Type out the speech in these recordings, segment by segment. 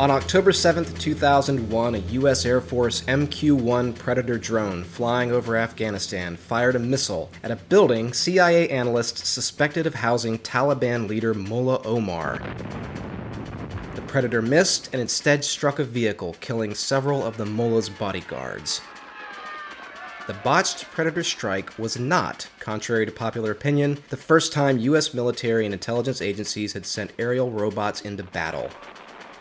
On October 7, 2001, a U.S. Air Force MQ 1 Predator drone flying over Afghanistan fired a missile at a building CIA analysts suspected of housing Taliban leader Mullah Omar. The Predator missed and instead struck a vehicle, killing several of the Mullah's bodyguards. The botched Predator strike was not, contrary to popular opinion, the first time U.S. military and intelligence agencies had sent aerial robots into battle.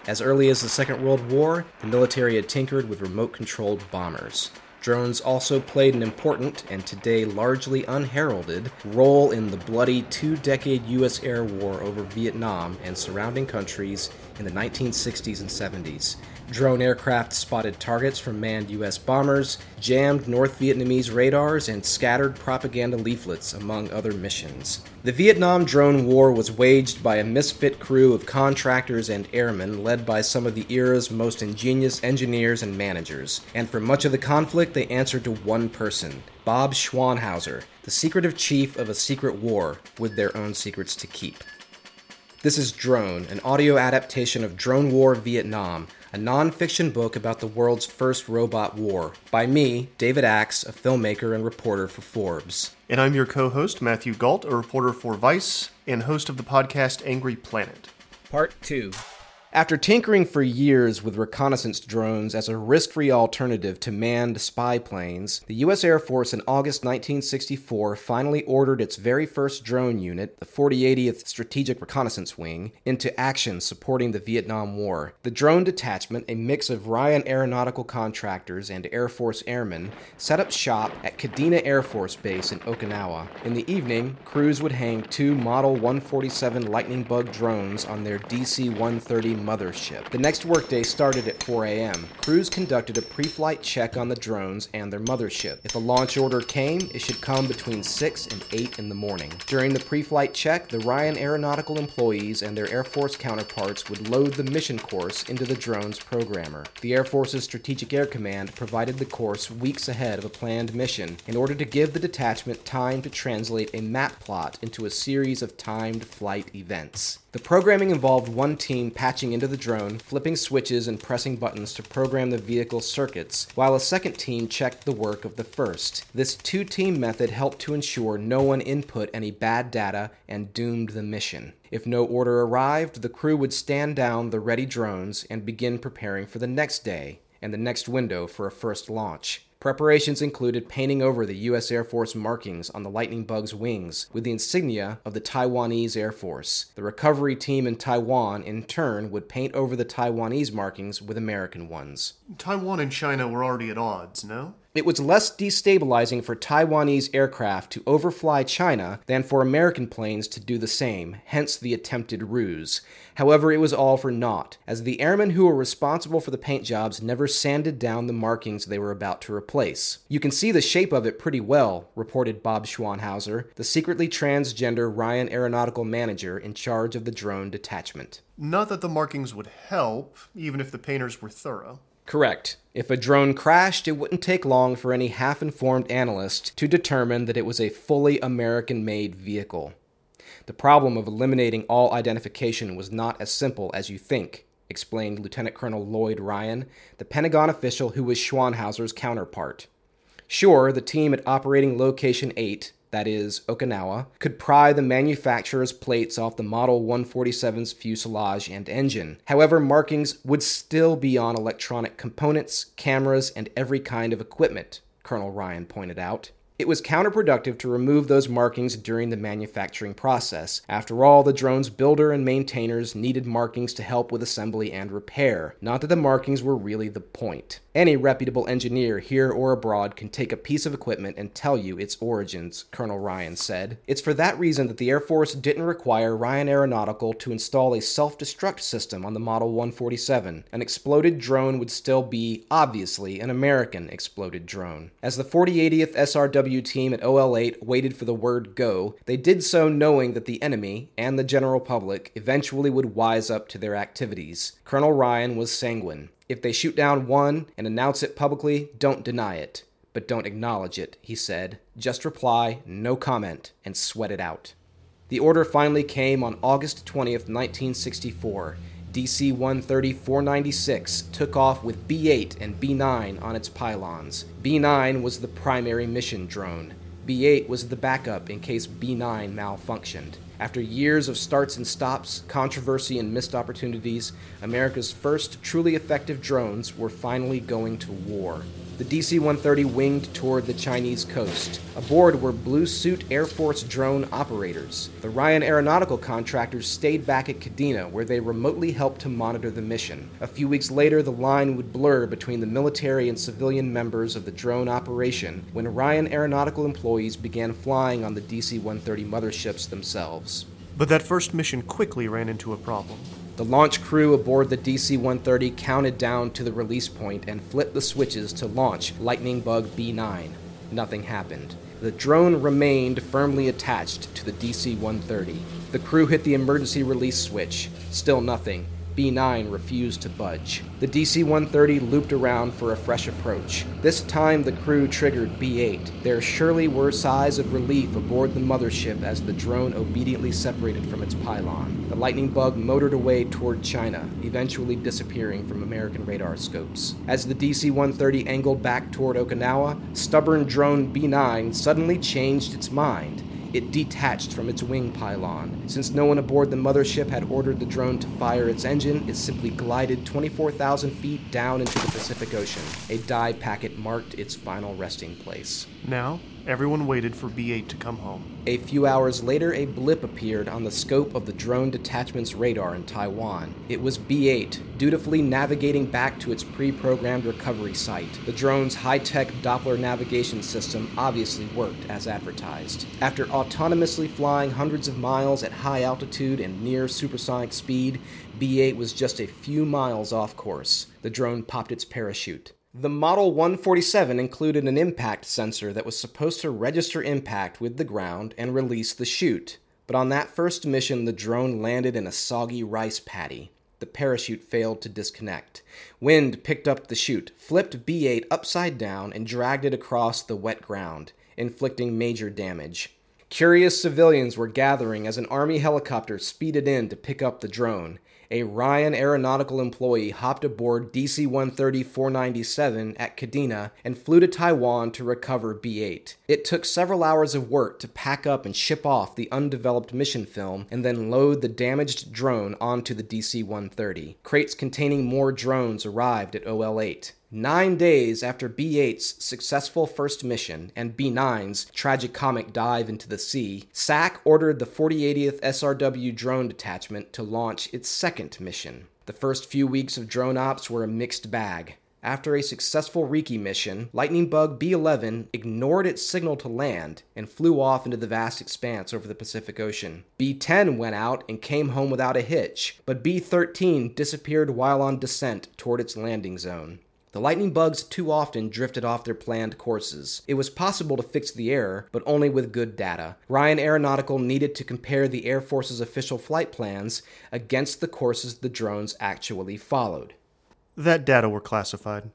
As early as the Second World War, the military had tinkered with remote controlled bombers. Drones also played an important, and today largely unheralded, role in the bloody two decade U.S. air war over Vietnam and surrounding countries in the 1960s and 70s. Drone aircraft spotted targets from manned U.S. bombers, jammed North Vietnamese radars, and scattered propaganda leaflets, among other missions. The Vietnam drone war was waged by a misfit crew of contractors and airmen led by some of the era's most ingenious engineers and managers, and for much of the conflict they answered to one person Bob Schwanhauser, the secretive chief of a secret war with their own secrets to keep. This is Drone, an audio adaptation of Drone War Vietnam, a non-fiction book about the world's first robot war, by me, David Axe, a filmmaker and reporter for Forbes. And I'm your co host, Matthew Gault, a reporter for Vice and host of the podcast Angry Planet. Part 2 after tinkering for years with reconnaissance drones as a risk free alternative to manned spy planes, the U.S. Air Force in August 1964 finally ordered its very first drone unit, the 4080th Strategic Reconnaissance Wing, into action supporting the Vietnam War. The drone detachment, a mix of Ryan aeronautical contractors and Air Force airmen, set up shop at Kadena Air Force Base in Okinawa. In the evening, crews would hang two Model 147 Lightning Bug drones on their DC 130 mothership. The next workday started at 4 a.m. Crews conducted a pre flight check on the drones and their mothership. If a launch order came, it should come between 6 and 8 in the morning. During the pre flight check, the Ryan aeronautical employees and their Air Force counterparts would load the mission course into the drone's programmer. The Air Force's Strategic Air Command provided the course weeks ahead of a planned mission in order to give the detachment time to translate a map plot into a series of timed flight events. The programming involved one team patching into the drone, flipping switches, and pressing buttons to program the vehicle's circuits, while a second team checked the work of the first. This two team method helped to ensure no one input any bad data and doomed the mission. If no order arrived, the crew would stand down the ready drones and begin preparing for the next day and the next window for a first launch. Preparations included painting over the U.S. Air Force markings on the Lightning Bug's wings with the insignia of the Taiwanese Air Force. The recovery team in Taiwan, in turn, would paint over the Taiwanese markings with American ones. Taiwan and China were already at odds, no? It was less destabilizing for Taiwanese aircraft to overfly China than for American planes to do the same, hence the attempted ruse. However, it was all for naught, as the airmen who were responsible for the paint jobs never sanded down the markings they were about to replace. You can see the shape of it pretty well, reported Bob Schwanhauser, the secretly transgender Ryan aeronautical manager in charge of the drone detachment. Not that the markings would help, even if the painters were thorough. Correct. If a drone crashed, it wouldn't take long for any half informed analyst to determine that it was a fully American made vehicle. The problem of eliminating all identification was not as simple as you think, explained Lieutenant Colonel Lloyd Ryan, the Pentagon official who was Schwanhauser's counterpart. Sure, the team at Operating Location 8 that is, Okinawa, could pry the manufacturer's plates off the Model 147's fuselage and engine. However, markings would still be on electronic components, cameras, and every kind of equipment, Colonel Ryan pointed out. It was counterproductive to remove those markings during the manufacturing process. After all, the drone's builder and maintainers needed markings to help with assembly and repair, not that the markings were really the point. Any reputable engineer here or abroad can take a piece of equipment and tell you its origins, Colonel Ryan said. It's for that reason that the Air Force didn't require Ryan Aeronautical to install a self destruct system on the Model 147. An exploded drone would still be, obviously, an American exploded drone. As the 4080th SRW team at OL 8 waited for the word go, they did so knowing that the enemy and the general public eventually would wise up to their activities. Colonel Ryan was sanguine. If they shoot down one and announce it publicly, don't deny it. But don't acknowledge it, he said. Just reply, no comment, and sweat it out. The order finally came on August 20th, 1964. DC 130 496 took off with B 8 and B 9 on its pylons. B 9 was the primary mission drone. B 8 was the backup in case B 9 malfunctioned. After years of starts and stops, controversy, and missed opportunities, America's first truly effective drones were finally going to war. The DC 130 winged toward the Chinese coast. Aboard were Blue Suit Air Force drone operators. The Ryan Aeronautical contractors stayed back at Kadena, where they remotely helped to monitor the mission. A few weeks later, the line would blur between the military and civilian members of the drone operation when Ryan Aeronautical employees began flying on the DC 130 motherships themselves. But that first mission quickly ran into a problem. The launch crew aboard the DC 130 counted down to the release point and flipped the switches to launch Lightning Bug B 9. Nothing happened. The drone remained firmly attached to the DC 130. The crew hit the emergency release switch. Still nothing. B 9 refused to budge. The DC 130 looped around for a fresh approach. This time, the crew triggered B 8. There surely were sighs of relief aboard the mothership as the drone obediently separated from its pylon. The lightning bug motored away toward China, eventually disappearing from American radar scopes. As the DC 130 angled back toward Okinawa, stubborn drone B 9 suddenly changed its mind it detached from its wing pylon. Since no one aboard the mothership had ordered the drone to fire its engine, it simply glided 24,000 feet down into the Pacific Ocean. A dye packet marked its final resting place. Now, everyone waited for B 8 to come home. A few hours later, a blip appeared on the scope of the drone detachment's radar in Taiwan. It was B 8, dutifully navigating back to its pre programmed recovery site. The drone's high tech Doppler navigation system obviously worked as advertised. After autonomously flying hundreds of miles at high altitude and near supersonic speed, B 8 was just a few miles off course. The drone popped its parachute. The Model 147 included an impact sensor that was supposed to register impact with the ground and release the chute. But on that first mission, the drone landed in a soggy rice paddy. The parachute failed to disconnect. Wind picked up the chute, flipped B 8 upside down, and dragged it across the wet ground, inflicting major damage. Curious civilians were gathering as an Army helicopter speeded in to pick up the drone a Ryan Aeronautical employee hopped aboard DC 130 497 at Kadena and flew to Taiwan to recover B 8. It took several hours of work to pack up and ship off the undeveloped mission film and then load the damaged drone onto the DC 130. Crates containing more drones arrived at OL 8. Nine days after B 8's successful first mission and B 9's tragicomic dive into the sea, SAC ordered the 4080th SRW drone detachment to launch its second mission. The first few weeks of drone ops were a mixed bag. After a successful Recce mission, Lightning Bug B 11 ignored its signal to land and flew off into the vast expanse over the Pacific Ocean. B 10 went out and came home without a hitch, but B 13 disappeared while on descent toward its landing zone. The lightning bugs too often drifted off their planned courses. It was possible to fix the error, but only with good data. Ryan Aeronautical needed to compare the Air Force's official flight plans against the courses the drones actually followed. That data were classified.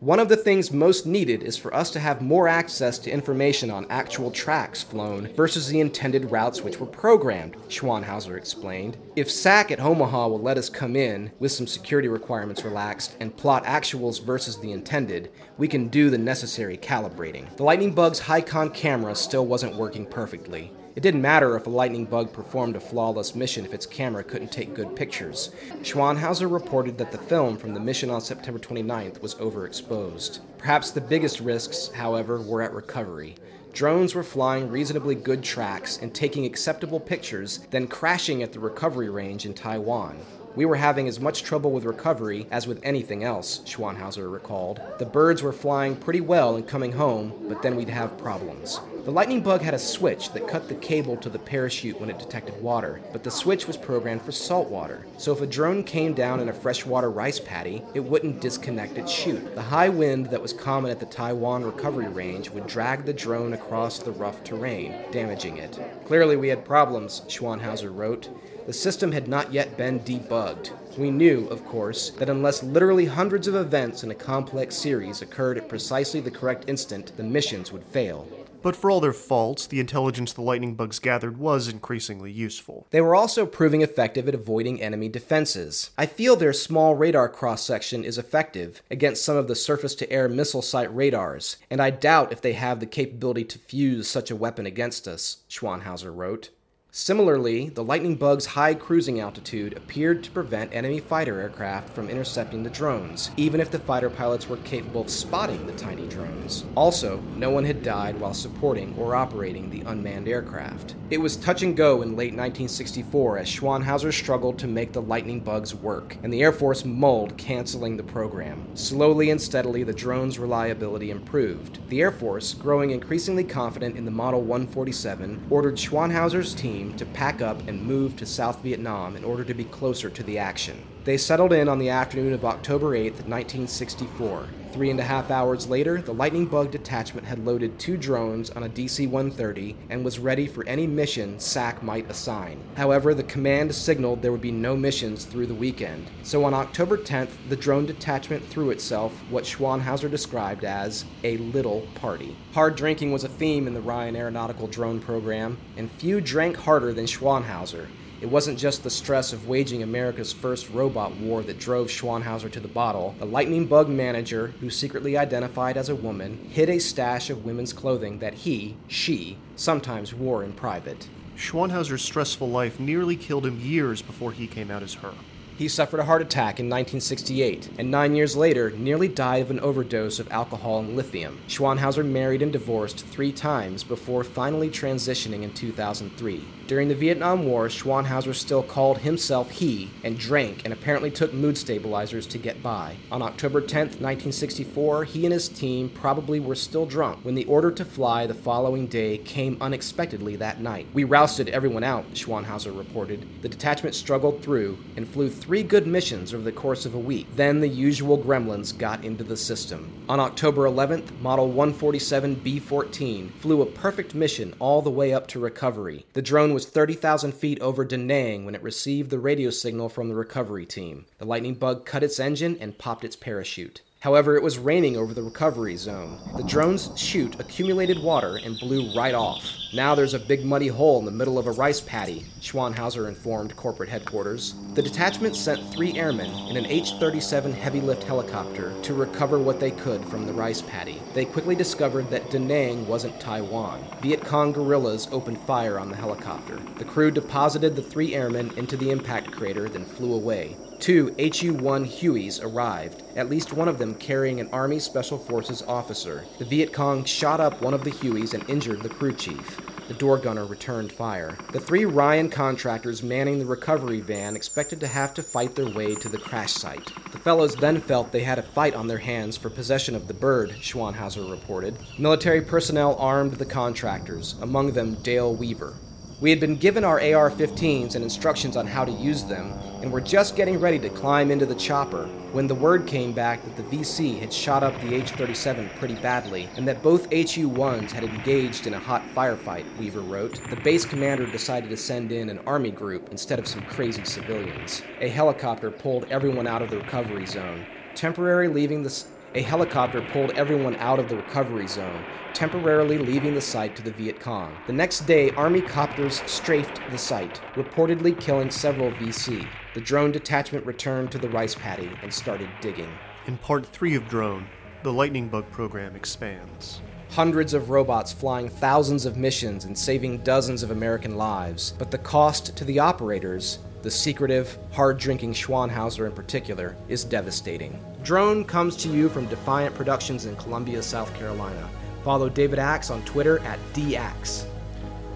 One of the things most needed is for us to have more access to information on actual tracks flown versus the intended routes which were programmed, Schwanhauser explained. If SAC at Omaha will let us come in, with some security requirements relaxed, and plot actuals versus the intended, we can do the necessary calibrating. The Lightning Bug's Hycon camera still wasn't working perfectly. It didn't matter if a lightning bug performed a flawless mission if its camera couldn't take good pictures. Schwanhauser reported that the film from the mission on September 29th was overexposed. Perhaps the biggest risks, however, were at recovery. Drones were flying reasonably good tracks and taking acceptable pictures, then crashing at the recovery range in Taiwan. We were having as much trouble with recovery as with anything else, Schwanhauser recalled. The birds were flying pretty well and coming home, but then we'd have problems. The lightning bug had a switch that cut the cable to the parachute when it detected water, but the switch was programmed for salt water. So if a drone came down in a freshwater rice paddy, it wouldn't disconnect its chute. The high wind that was common at the Taiwan recovery range would drag the drone across the rough terrain, damaging it. Clearly, we had problems, Schwanhauser wrote. The system had not yet been debugged. We knew, of course, that unless literally hundreds of events in a complex series occurred at precisely the correct instant, the missions would fail. But for all their faults, the intelligence the lightning bugs gathered was increasingly useful. They were also proving effective at avoiding enemy defenses. I feel their small radar cross section is effective against some of the surface to air missile site radars, and I doubt if they have the capability to fuse such a weapon against us, Schwanhauser wrote. Similarly, the Lightning Bug's high cruising altitude appeared to prevent enemy fighter aircraft from intercepting the drones, even if the fighter pilots were capable of spotting the tiny drones. Also, no one had died while supporting or operating the unmanned aircraft. It was touch and go in late 1964 as Schwanhauser struggled to make the Lightning Bugs work, and the Air Force mulled canceling the program. Slowly and steadily, the drone's reliability improved. The Air Force, growing increasingly confident in the Model 147, ordered Schwanhauser's team team to pack up and move to South Vietnam in order to be closer to the action. They settled in on the afternoon of October 8, 1964. Three and a half hours later, the Lightning Bug detachment had loaded two drones on a DC 130 and was ready for any mission SAC might assign. However, the command signaled there would be no missions through the weekend. So on October 10th, the drone detachment threw itself what Schwanhauser described as a little party. Hard drinking was a theme in the Ryan Aeronautical drone program, and few drank harder than Schwanhauser. It wasn't just the stress of waging America's first robot war that drove Schwanhauser to the bottle. The lightning bug manager, who secretly identified as a woman, hid a stash of women's clothing that he, she, sometimes wore in private. Schwanhauser's stressful life nearly killed him years before he came out as her. He suffered a heart attack in 1968, and nine years later nearly died of an overdose of alcohol and lithium. Schwanhauser married and divorced three times before finally transitioning in 2003. During the Vietnam War, Schwanhauser still called himself he and drank and apparently took mood stabilizers to get by. On October 10, 1964, he and his team probably were still drunk when the order to fly the following day came unexpectedly that night. We rousted everyone out, Schwanhauser reported. The detachment struggled through and flew three good missions over the course of a week. Then the usual gremlins got into the system. On October 11th, Model 147 B 14 flew a perfect mission all the way up to recovery. The drone was was 30,000 feet over Da Nang when it received the radio signal from the recovery team. The lightning bug cut its engine and popped its parachute. However, it was raining over the recovery zone. The drone's chute accumulated water and blew right off. Now there's a big muddy hole in the middle of a rice paddy, Schwanhauser informed corporate headquarters. The detachment sent three airmen in an H 37 heavy lift helicopter to recover what they could from the rice paddy. They quickly discovered that Da Nang wasn't Taiwan. Viet Cong guerrillas opened fire on the helicopter. The crew deposited the three airmen into the impact crater, then flew away. Two HU 1 Hueys arrived, at least one of them carrying an Army Special Forces officer. The Viet Cong shot up one of the Hueys and injured the crew chief. The door gunner returned fire. The three Ryan contractors manning the recovery van expected to have to fight their way to the crash site. The fellows then felt they had a fight on their hands for possession of the bird, Schwanhauser reported. Military personnel armed the contractors, among them Dale Weaver. We had been given our AR 15s and instructions on how to use them, and were just getting ready to climb into the chopper when the word came back that the VC had shot up the H 37 pretty badly, and that both HU 1s had engaged in a hot firefight, Weaver wrote. The base commander decided to send in an army group instead of some crazy civilians. A helicopter pulled everyone out of the recovery zone, temporarily leaving the a helicopter pulled everyone out of the recovery zone, temporarily leaving the site to the Viet Cong. The next day, Army copters strafed the site, reportedly killing several VC. The drone detachment returned to the rice paddy and started digging. In part 3 of Drone, the Lightning Bug program expands. Hundreds of robots flying thousands of missions and saving dozens of American lives. But the cost to the operators, the secretive, hard drinking Schwanhauser in particular, is devastating. Drone comes to you from Defiant Productions in Columbia, South Carolina. Follow David Axe on Twitter at DAxe.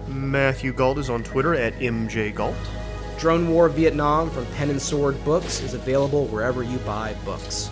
Matthew Gault is on Twitter at MJGault. Drone War Vietnam from Pen and Sword Books is available wherever you buy books.